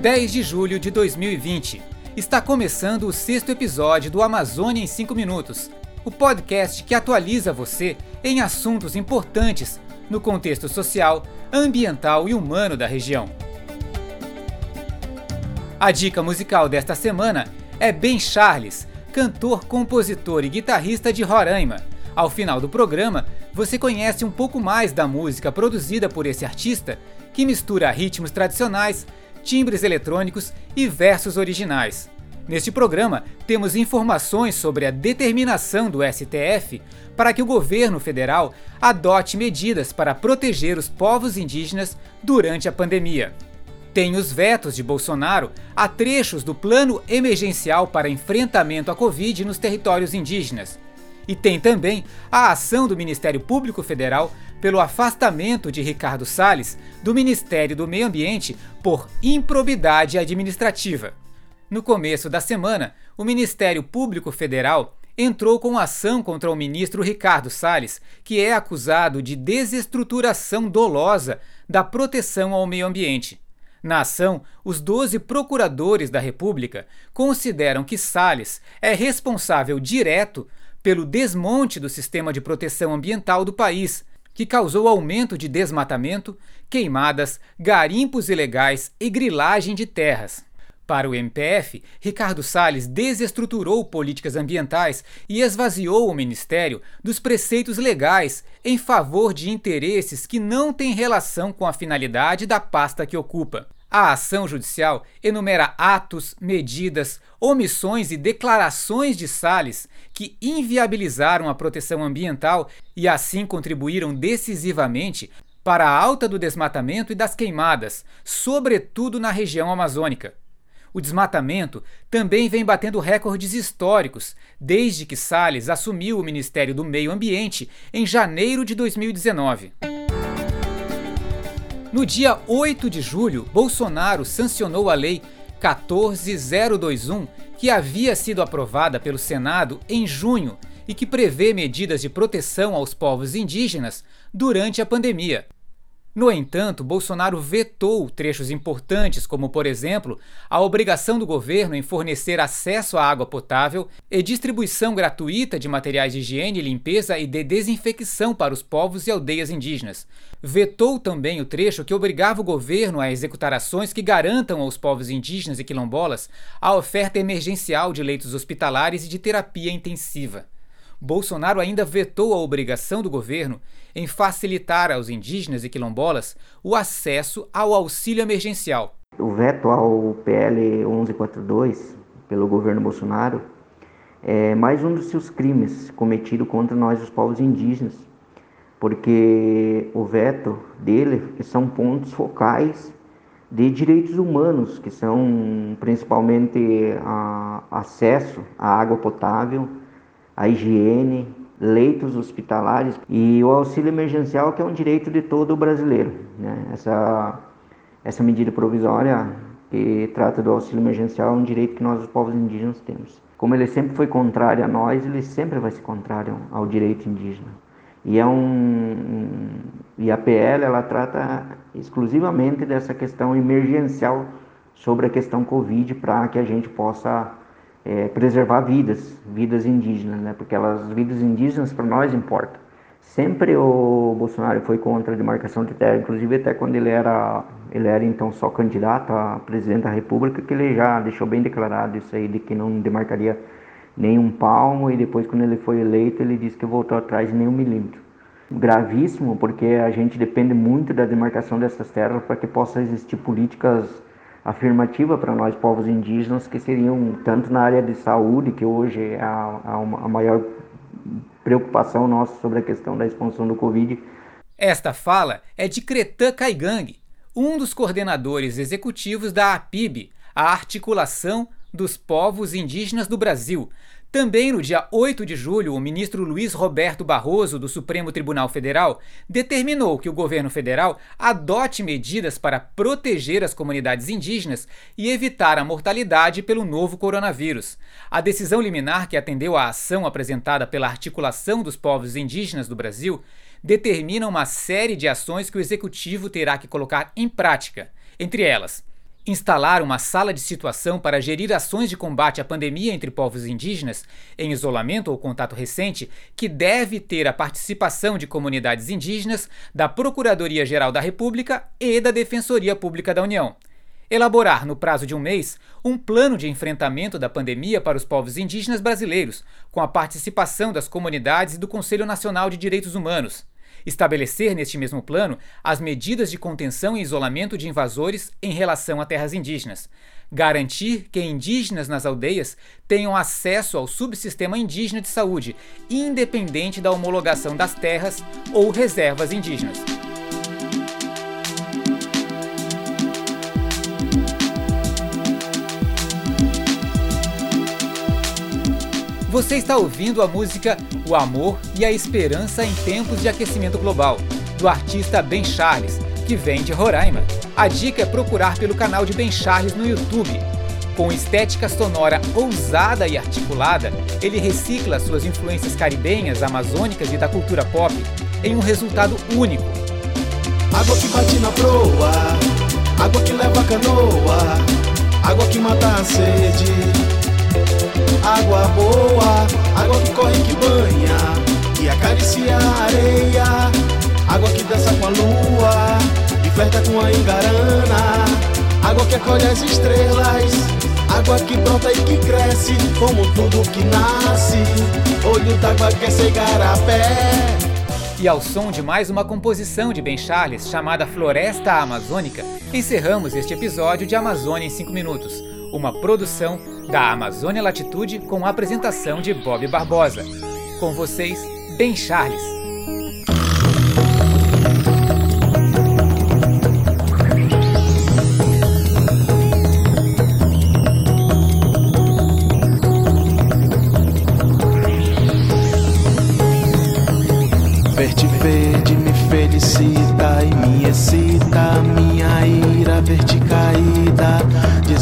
10 de julho de 2020. Está começando o sexto episódio do Amazônia em 5 Minutos, o podcast que atualiza você em assuntos importantes no contexto social, ambiental e humano da região. A dica musical desta semana é Ben Charles, cantor, compositor e guitarrista de Roraima. Ao final do programa, você conhece um pouco mais da música produzida por esse artista, que mistura ritmos tradicionais, timbres eletrônicos e versos originais. Neste programa, temos informações sobre a determinação do STF para que o governo federal adote medidas para proteger os povos indígenas durante a pandemia. Tem os vetos de Bolsonaro a trechos do Plano Emergencial para Enfrentamento à Covid nos territórios indígenas. E tem também a ação do Ministério Público Federal pelo afastamento de Ricardo Salles do Ministério do Meio Ambiente por improbidade administrativa. No começo da semana, o Ministério Público Federal entrou com ação contra o ministro Ricardo Salles, que é acusado de desestruturação dolosa da proteção ao meio ambiente. Na ação, os 12 procuradores da República consideram que Salles é responsável direto pelo desmonte do sistema de proteção ambiental do país, que causou aumento de desmatamento, queimadas, garimpos ilegais e grilagem de terras. Para o MPF, Ricardo Salles desestruturou políticas ambientais e esvaziou o ministério dos preceitos legais em favor de interesses que não têm relação com a finalidade da pasta que ocupa. A ação judicial enumera atos, medidas, omissões e declarações de Salles que inviabilizaram a proteção ambiental e assim contribuíram decisivamente para a alta do desmatamento e das queimadas, sobretudo na região amazônica. O desmatamento também vem batendo recordes históricos desde que Salles assumiu o Ministério do Meio Ambiente em janeiro de 2019. No dia 8 de julho, Bolsonaro sancionou a Lei 14021, que havia sido aprovada pelo Senado em junho e que prevê medidas de proteção aos povos indígenas durante a pandemia. No entanto, Bolsonaro vetou trechos importantes, como, por exemplo, a obrigação do governo em fornecer acesso à água potável e distribuição gratuita de materiais de higiene, limpeza e de desinfecção para os povos e aldeias indígenas. Vetou também o trecho que obrigava o governo a executar ações que garantam aos povos indígenas e quilombolas a oferta emergencial de leitos hospitalares e de terapia intensiva. Bolsonaro ainda vetou a obrigação do governo em facilitar aos indígenas e quilombolas o acesso ao auxílio emergencial. O veto ao PL 1142 pelo governo Bolsonaro é mais um dos seus crimes cometido contra nós, os povos indígenas, porque o veto dele são pontos focais de direitos humanos, que são principalmente acesso à água potável, a higiene, leitos hospitalares e o auxílio emergencial, que é um direito de todo brasileiro. Né? Essa, essa medida provisória que trata do auxílio emergencial é um direito que nós, os povos indígenas, temos. Como ele sempre foi contrário a nós, ele sempre vai ser contrário ao direito indígena. E é um e a PL ela trata exclusivamente dessa questão emergencial sobre a questão Covid para que a gente possa é, preservar vidas, vidas indígenas, né? Porque elas, as vidas indígenas para nós importam. Sempre o Bolsonaro foi contra a demarcação de terra, inclusive até quando ele era, ele era então só candidato a presidente da República, que ele já deixou bem declarado isso aí de que não demarcaria nenhum palmo e depois quando ele foi eleito ele disse que voltou atrás de nenhum milímetro. Gravíssimo, porque a gente depende muito da demarcação dessas terras para que possa existir políticas afirmativa para nós povos indígenas que seriam tanto na área de saúde que hoje é a, a, maior preocupação nossa sobre a questão da expansão do Covid. Esta fala é de Cretan Caigang, um dos coordenadores executivos da APIB, a Articulação dos Povos Indígenas do Brasil, também no dia 8 de julho, o ministro Luiz Roberto Barroso, do Supremo Tribunal Federal, determinou que o governo federal adote medidas para proteger as comunidades indígenas e evitar a mortalidade pelo novo coronavírus. A decisão liminar que atendeu à ação apresentada pela Articulação dos Povos Indígenas do Brasil determina uma série de ações que o executivo terá que colocar em prática. Entre elas, instalar uma sala de situação para gerir ações de combate à pandemia entre povos indígenas em isolamento ou contato recente, que deve ter a participação de comunidades indígenas, da Procuradoria-Geral da República e da Defensoria Pública da União. Elaborar, no prazo de um mês, um plano de enfrentamento da pandemia para os povos indígenas brasileiros, com a participação das comunidades e do Conselho Nacional de Direitos Humanos Estabelecer neste mesmo plano as medidas de contenção e isolamento de invasores em relação a terras indígenas. Garantir que indígenas nas aldeias tenham acesso ao subsistema indígena de saúde, independente da homologação das terras ou reservas indígenas. Você está ouvindo a música O Amor e a Esperança em Tempos de Aquecimento Global, do artista Ben Charles, que vem de Roraima. A dica é procurar pelo canal de Ben Charles no YouTube. Com estética sonora ousada e articulada, ele recicla suas influências caribenhas, amazônicas e da cultura pop em um resultado único. Água que bate na proa, água que leva a canoa, água que mata a sede água boa, água que corre que banha e acaricia a areia, água que dança com a lua e flerta com a engarana, água que acolhe as estrelas, água que brota e que cresce, como tudo que nasce, olho d'água que é igarapé. E ao som de mais uma composição de Ben Charles chamada Floresta Amazônica, encerramos este episódio de Amazônia em 5 minutos, uma produção da Amazônia Latitude com a apresentação de Bob Barbosa. Com vocês, Ben Charles.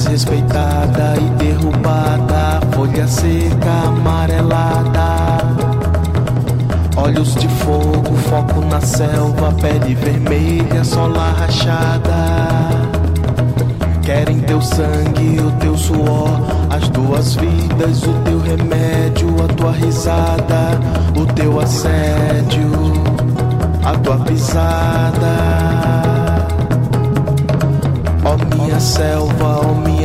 Desrespeitada e derrubada, folha seca, amarelada. Olhos de fogo, foco na selva, pele vermelha, sola rachada. Querem teu sangue, o teu suor, as tuas vidas, o teu remédio, a tua risada, o teu assédio, a tua pisada. Ó oh, minha selva, ó oh, minha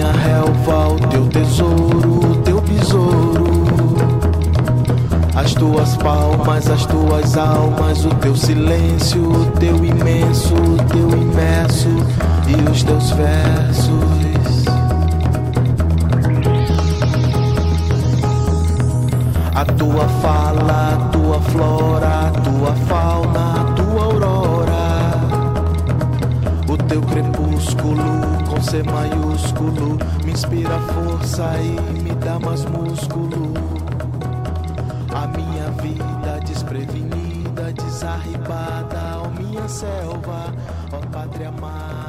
teu tesouro, teu besouro. As tuas palmas, as tuas almas, o teu silêncio, o teu imenso, o teu imerso e os teus versos. A tua fala, a tua flora, a tua fauna, a tua aurora. O teu crepúsculo C maiúsculo me inspira força e me dá mais músculo. A minha vida desprevenida, desarribada, ó minha selva, ó pátria amada.